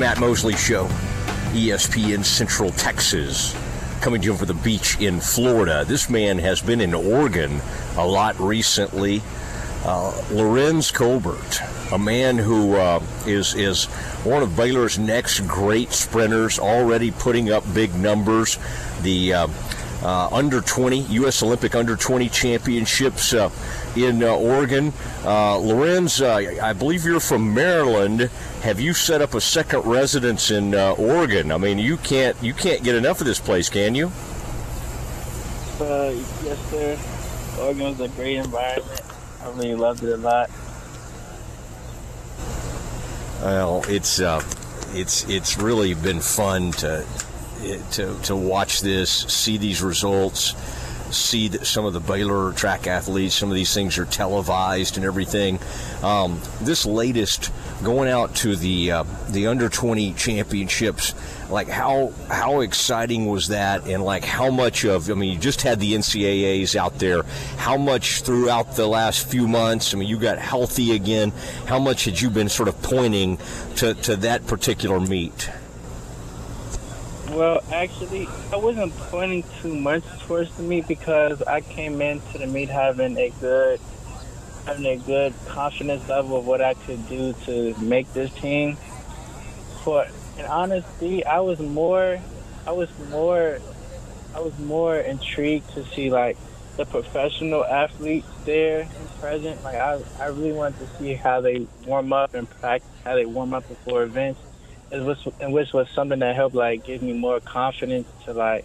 Matt Mosley Show, ESPN Central Texas, coming to you from the beach in Florida. This man has been in Oregon a lot recently. Uh, Laurenz Colbert, a man who uh, is is one of Baylor's next great sprinters, already putting up big numbers. The uh, uh, under 20 U.S. Olympic under 20 championships uh, in uh, Oregon. Uh, Laurenz, uh, I believe you're from Maryland. Have you set up a second residence in uh, Oregon? I mean, you can't you can't get enough of this place, can you? yes, sir. Oregon was a great environment. I really loved it a lot. Well, it's it's it's really been fun to to, to watch this, see these results, see that some of the Baylor track athletes, some of these things are televised and everything. Um, this latest going out to the uh, the under 20 championships, like how how exciting was that, and like how much of I mean, you just had the NCAA's out there. How much throughout the last few months? I mean, you got healthy again. How much had you been sort of pointing to to that particular meet? Well, actually, I wasn't pointing too much towards the meet because I came into the meet having a good, having a good confidence level of what I could do to make this team. But in honesty, I was more, I was more, I was more intrigued to see like the professional athletes there and present. Like I, I really wanted to see how they warm up and practice, how they warm up before events which, which was something that helped like give me more confidence to like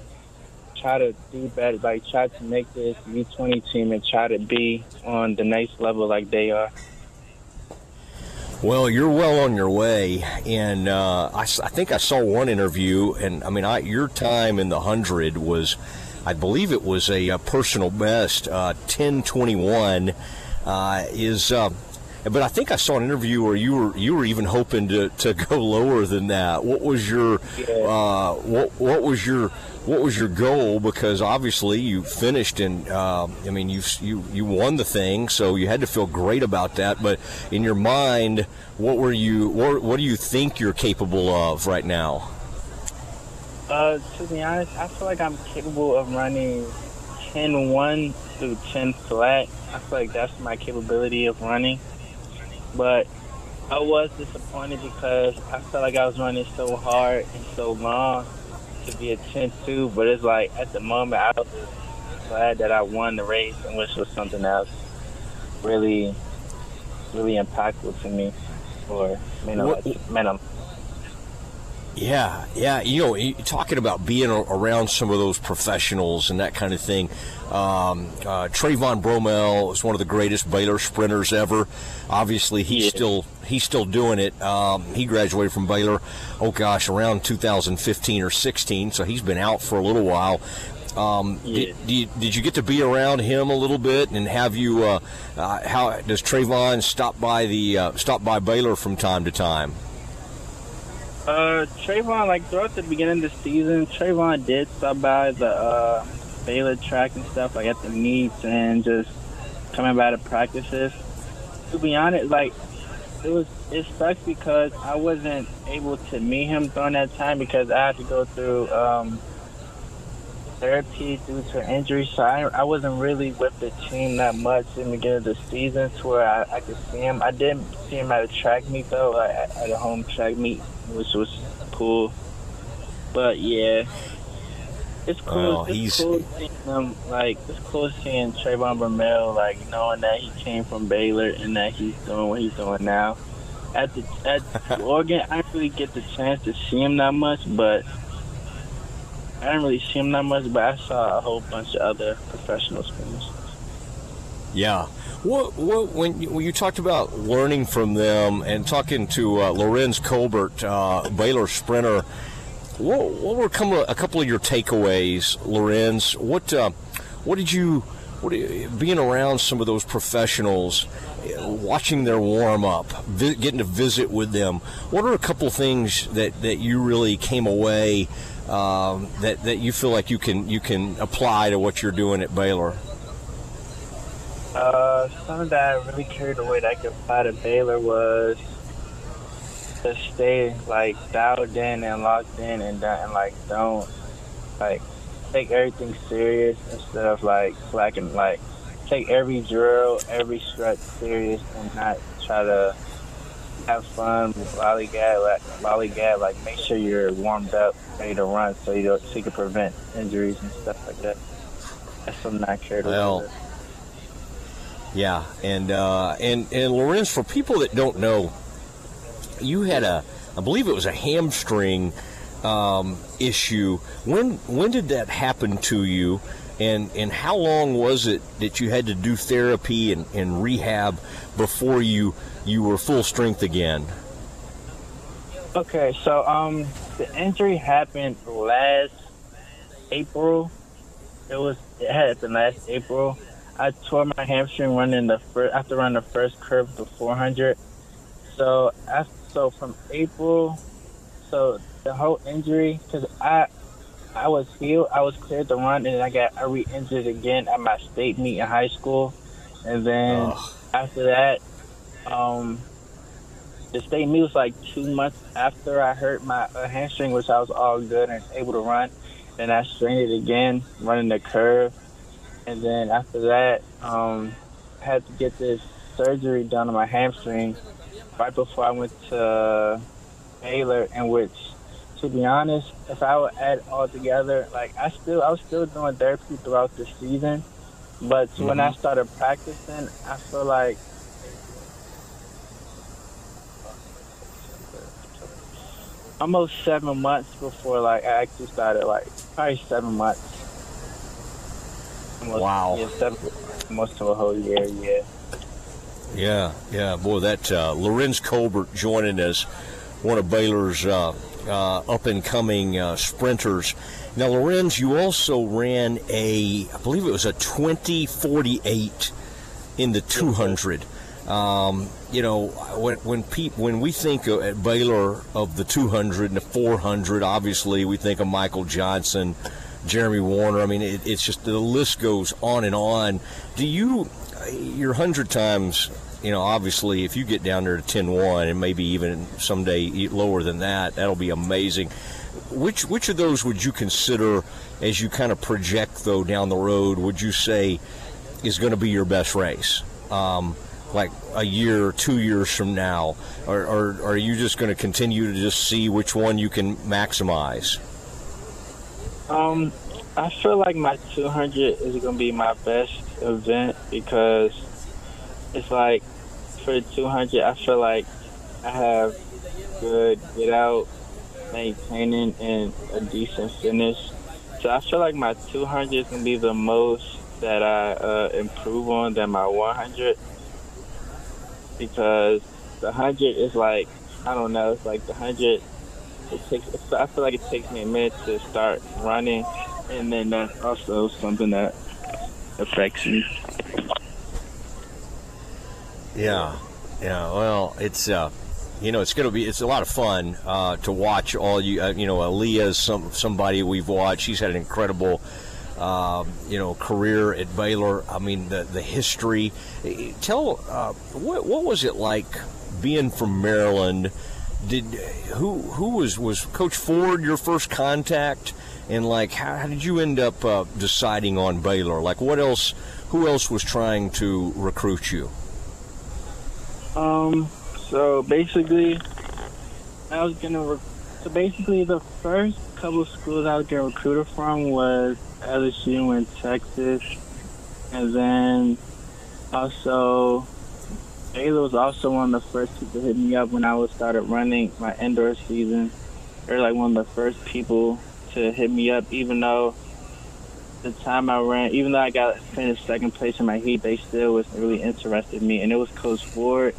try to do better, like try to make this U20 team and try to be on the next level like they are. Well, you're well on your way, and uh, I, I, think I saw one interview, and I mean, I, your time in the hundred was, I believe it was a, a personal best, uh, ten twenty one. Uh, is uh, but I think I saw an interview where you were you were even hoping to, to go lower than that. What was your uh, what what was your what was your goal? Because obviously you finished and uh, I mean you you you won the thing, so you had to feel great about that. But in your mind, what were you what, what do you think you're capable of right now? Uh, to be honest, I feel like I'm capable of running 10-1 through 10 flat. I feel like that's my capability of running. But I was disappointed because I felt like I was running so hard and so long to be a 10-2. But it's like at the moment I was glad that I won the race, and which was something else really, really impactful to me for you know, minimum. Yeah, yeah. You know, talking about being around some of those professionals and that kind of thing. Um, uh, Trayvon Bromell is one of the greatest Baylor sprinters ever. Obviously, he's yeah. still he's still doing it. Um, he graduated from Baylor, oh gosh, around 2015 or 16, so he's been out for a little while. Um, yeah. did, did, you, did, you, get to be around him a little bit, and have you? Uh, uh, how does Trayvon stop by the uh, stop by Baylor from time to time? Uh, Trayvon, like throughout the beginning of the season, Trayvon did stop by the uh, Baylor track and stuff, like at the meets and just coming by the practices. To be honest, like it was, it sucks because I wasn't able to meet him during that time because I had to go through um, therapy due to injury. So I, I wasn't really with the team that much in the beginning of the season to where I, I could see him. I didn't see him at a track meet though, like at a home track meet, which was cool. But yeah, it's cool. Oh, it's cool seeing him. Like it's cool seeing Trayvon Bromell, like knowing that he came from Baylor and that he's doing what he's doing now. At the at Oregon, I didn't really get the chance to see him that much, but I didn't really see him that much, but I saw a whole bunch of other professional spinners. Yeah. What, what, when, you, when you talked about learning from them and talking to uh, Laurenz Colbert, uh, Baylor sprinter, what, what were come, a couple of your takeaways, Laurenz? What uh, what did you what being around some of those professionals, watching their warm up, vi- getting to visit with them? What are a couple things that, that you really came away um, that that you feel like you can you can apply to what you're doing at Baylor? Uh, something that I really carried away that I could apply to Baylor was to stay like dialed in and locked in and, and like don't like take everything serious instead of like slacking like take every drill, every stretch serious and not try to have fun, lollygag, like, lollygag, like make sure you're warmed up, ready to run, so you don't, so you can prevent injuries and stuff like that. That's something I care to well, Yeah, and uh, and and Laurenz, for people that don't know, you had a, I believe it was a hamstring um, issue. When when did that happen to you? And and how long was it that you had to do therapy and, and rehab before you you were full strength again? Okay, so um, the injury happened last April. It was it happened last April. I tore my hamstring running the first after running the first curve the 400. So after, so from April, so the whole injury because I I was healed. I was cleared to run, and I got I re-injured again at my state meet in high school, and then after that, um, the state meet was like two months after I hurt my uh, hamstring, which I was all good and able to run. Then I strained it again, running the curve, and then after that, um, I had to get this surgery done on my hamstring right before I went to Baylor, in which to be honest, if I would add all together, like I still I was still doing therapy throughout the season, but mm-hmm. when I mm-hmm. started practicing, I feel like almost seven months before like I actually started, like probably seven months. Almost, wow. Yeah, seven, almost to a whole year. Yeah. Yeah, yeah, boy, that uh, Laurenz Colbert joining us, one of Baylor's uh, uh, up and coming uh, sprinters. Now, Laurenz, you also ran a, I believe it was a 2048 in the 200. Um, you know, when when, pe- when we think of, at Baylor of the 200 and the 400, obviously we think of Michael Johnson, Jeremy Wariner. I mean, it, it's just the list goes on and on. Do you, your 100 times you know, obviously, if you get down there to 10-1 and maybe even someday lower than that, that'll be amazing. Which which of those would you consider as you kind of project though down the road? Would you say is going to be your best race? Um, like a year or two years from now, or, or, or are you just going to continue to just see which one you can maximize? Um, I feel like my 200 is going to be my best event because it's like for the 200, I feel like I have good get out, maintaining, and a decent finish. So I feel like my 200 is gonna be the most that I uh, improve on than my 100 because the 100 is like I don't know, it's like the 100. It takes. I feel like it takes me a minute to start running, and then that's also something that affects me. Yeah, yeah. Well, it's uh, you know, it's going to be it's a lot of fun uh, to watch all you. Uh, you know, Aaliyah's some somebody we've watched. She's had an incredible. Uh, you know, career at Baylor. I mean, the the history. Tell uh, what what was it like being from Maryland? Did who who was was Coach Ford your first contact? And like, how, how did you end up uh, deciding on Baylor? Like, what else? Who else was trying to recruit you? Um, so basically, I was gonna. Rec- so basically, the first couple of schools I was getting recruited from was LSU in Texas, and then also Baylor was also one of the first people to hit me up when I was started running my indoor season. They're like one of the first people to hit me up, even though the time I ran, even though I got finished second place in my heat, they still was really interested in me. And it was Coach Ford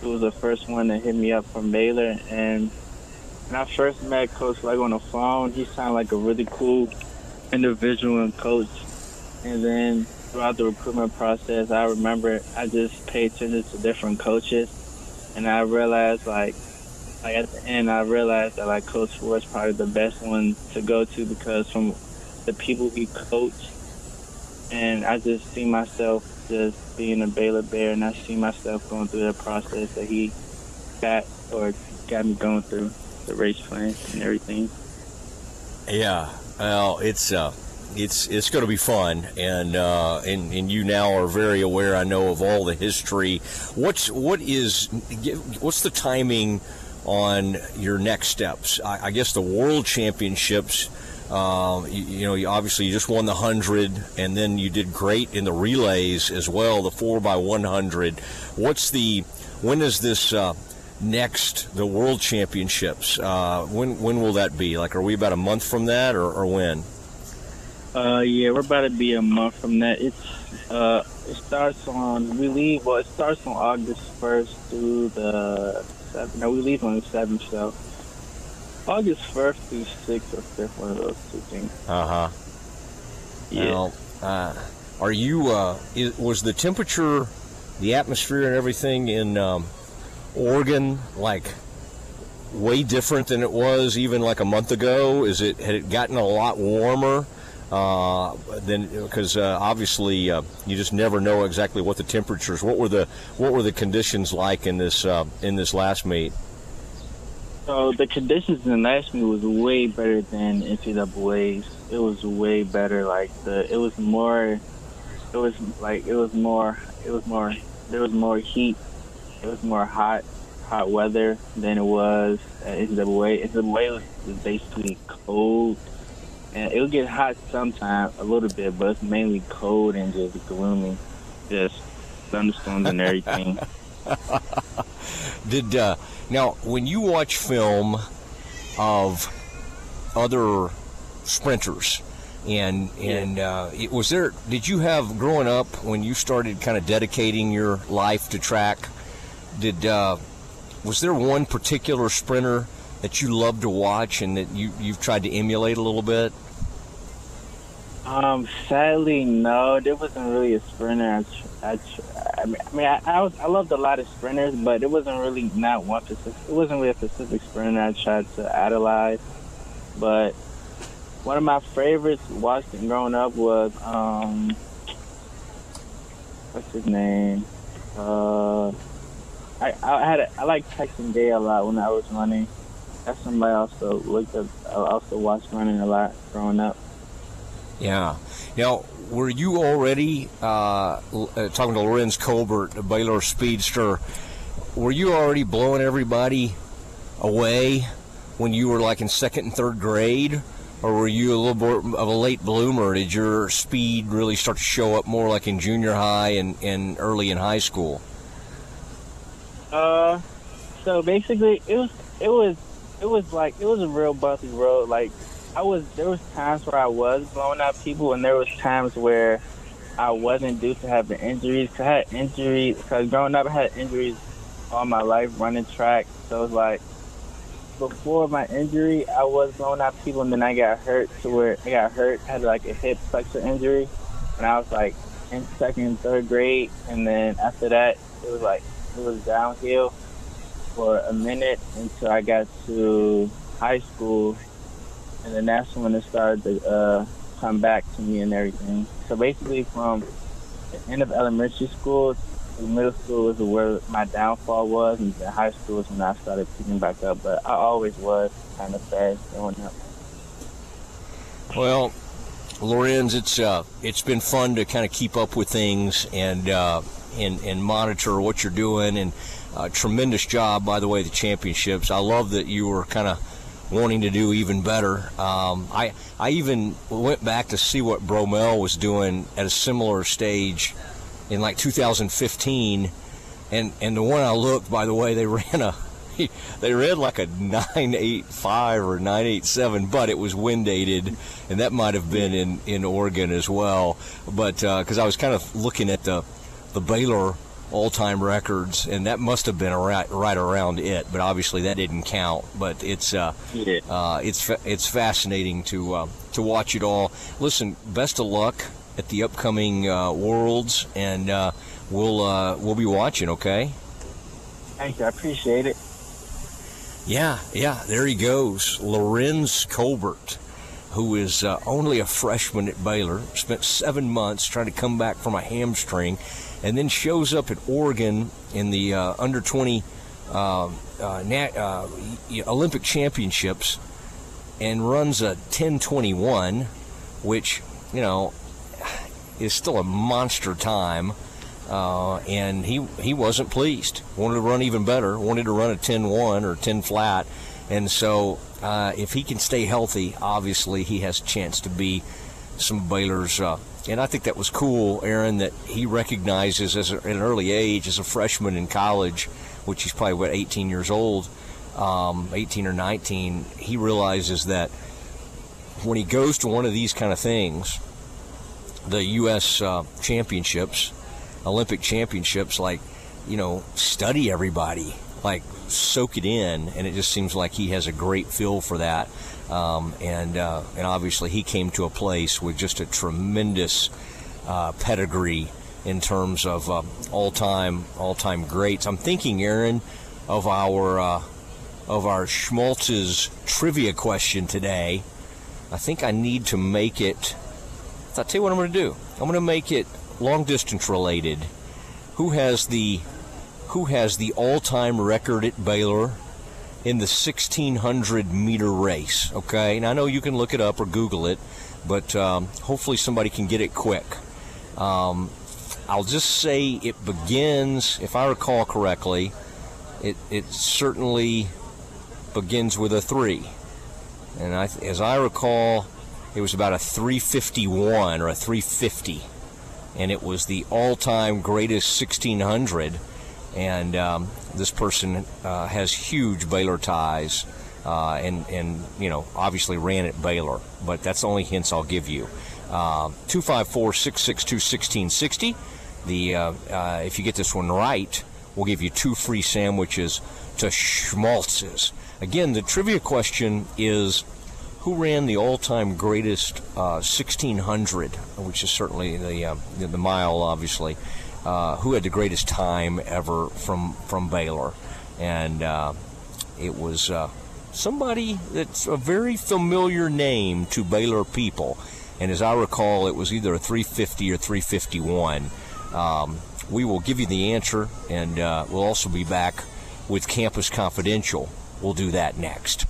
who was the first one to hit me up from Baylor. And when I first met Coach like on the phone, he sounded like a really cool individual and coach. And then throughout the recruitment process, I remember I just paid attention to different coaches, and I realized like like at the end, I realized that like Coach Ford is probably the best one to go to because from the people he coached, and I just see myself just being a Baylor Bear, and I see myself going through the process that he got or got me going through the race plan and everything. Yeah, well, it's uh, it's it's going to be fun, and uh, and and you now are very aware. I know of all the history. What's what is what's the timing on your next steps? I, I guess the World Championships. Uh, you, you, know, you obviously you just won the hundred, and then you did great in the relays as well, the four by one hundred. What's the when is this uh, next the World Championships? Uh, when when will that be? Like, are we about a month from that, or, or when? Uh, yeah, we're about to be a month from that. It's uh, it starts on we leave. Well, it starts on August first through the seventh. No, we leave on the seventh. So August first through sixth or fifth, one of those two things. Uh huh. Yeah. Well, uh, are you? Uh, is, was the temperature, the atmosphere, and everything in um, Oregon like way different than it was even like a month ago? Is it had it gotten a lot warmer? Uh, then because uh, obviously uh, you just never know exactly what the temperatures. What were the what were the conditions like in this uh, in this last meet? So the conditions in last was way better than NCAA's. It was way better. Like the it was more. It was like it was more. It was more. There was more heat. It was more hot hot weather than it was at NCAA. NCAA was basically cold and it'll get hot sometime a little bit, but it's mainly cold and just gloomy, just thunderstorms and everything. Did uh, now when you watch film of other sprinters, and and uh, was there? Did you have growing up when you started kind of dedicating your life to track? Did uh, was there one particular sprinter? that you love to watch and that you you've tried to emulate a little bit? Um, sadly, no. There wasn't really a sprinter. I, I, I mean, I, I, was I loved a lot of sprinters, but it wasn't really not one specific. It wasn't really a specific sprinter I tried to idolize. But one of my favorites watching growing up was um, what's his name? Uh, I I had a, I like Tyson Gay a lot when I was running that's somebody I also looked up. I also watched running a lot growing up. Yeah. Now, were you already uh, uh talking to Laurenz Colbert, a Baylor speedster? Were you already blowing everybody away when you were like in second and third grade? Or were you a little more of a late bloomer? Did your speed really start to show up more like in junior high and, and early in high school? Uh, so basically, it was it was it was like it was a real bumpy road. Like I was there was times where I was blowing out people, and there was times where I wasn't due to the injuries. Cause I had injuries because growing up I had injuries all my life running track. So it was like before my injury, I was blowing out people, and then I got hurt to where I got hurt, had like a hip flexor injury, and I was like in second third grade, and then after that, it was like it was downhill for a minute until I got to high school, and then that's when it started to uh, come back to me and everything. So basically, from the end of elementary school to middle school was where my downfall was, and high school is when I started picking back up. But I always was kind of fast growing up. Well, Laurenz, it's uh, it's been fun to kind of keep up with things and uh, and and monitor what you're doing and uh, tremendous job, by the way, the championships. I love that you were kind of wanting to do even better. Um, I I even went back to see what Bromell was doing at a similar stage in like 2015, and and the one I looked, by the way, they ran a they ran like a 985 or 987, but it was wind dated, and that might have been in in Oregon as well. But because uh, I was kind of looking at the the Baylor all-time records, and that must have been right, right around it. But obviously that didn't count. But it's uh, yeah. uh, it's it's fascinating to uh, to watch it all. Listen, best of luck at the upcoming uh, Worlds, and uh, we'll uh, we'll be watching. Okay. Thank you. I appreciate it. Yeah, yeah. There he goes, Laurenz Colbert. Who is only a freshman at Baylor? Spent seven months trying to come back from a hamstring and then shows up at Oregon in the uh, under 20 uh, uh, uh, Olympic championships and runs a 10:21, which you know is still a monster time. Uh, and he he wasn't pleased. Wanted to run even better. Wanted to run a 10-1 or 10 flat. And so, uh, if he can stay healthy, obviously he has a chance to be some Baylor's. Uh, and I think that was cool, Aaron, that he recognizes as a, at an early age, as a freshman in college, which he's probably what 18 years old, um, 18 or 19. He realizes that when he goes to one of these kind of things, the U.S. Uh, championships, Olympic championships, like you know, study everybody, like soak it in, and it just seems like he has a great feel for that. Um, and uh, and obviously he came to a place with just a tremendous uh, pedigree in terms of uh, all-time all-time greats. I'm thinking, Aaron, of our uh, of our Schmaltz's trivia question today. I think I need to make it. I'll tell you what I'm going to do. I'm going to make it long distance related. Who has the who has the all-time record at Baylor in the 1600 meter race? Okay, and I know you can look it up or Google it, but um, hopefully somebody can get it quick. Um, I'll just say it begins, if I recall correctly, it, it certainly begins with a three. And I, as I recall, it was about a 351 or a 350. And it was the all time greatest 1600 and um, this person uh, has huge Baylor ties, uh, and and you know obviously ran at Baylor, but that's the only hints I'll give you. Uh, two five four six six two sixteen sixty. The uh, uh, if you get this one right, we'll give you two free sandwiches to Schmaltz's. Again, the trivia question is who ran the all-time greatest uh, 1600, which is certainly the uh, the mile, obviously uh, who had the greatest time ever from from Baylor, and uh, it was uh, somebody that's a very familiar name to Baylor people. And as I recall, it was either a 350 or 351. Um, we will give you the answer, and uh, we'll also be back with Campus Confidential. We'll do that next.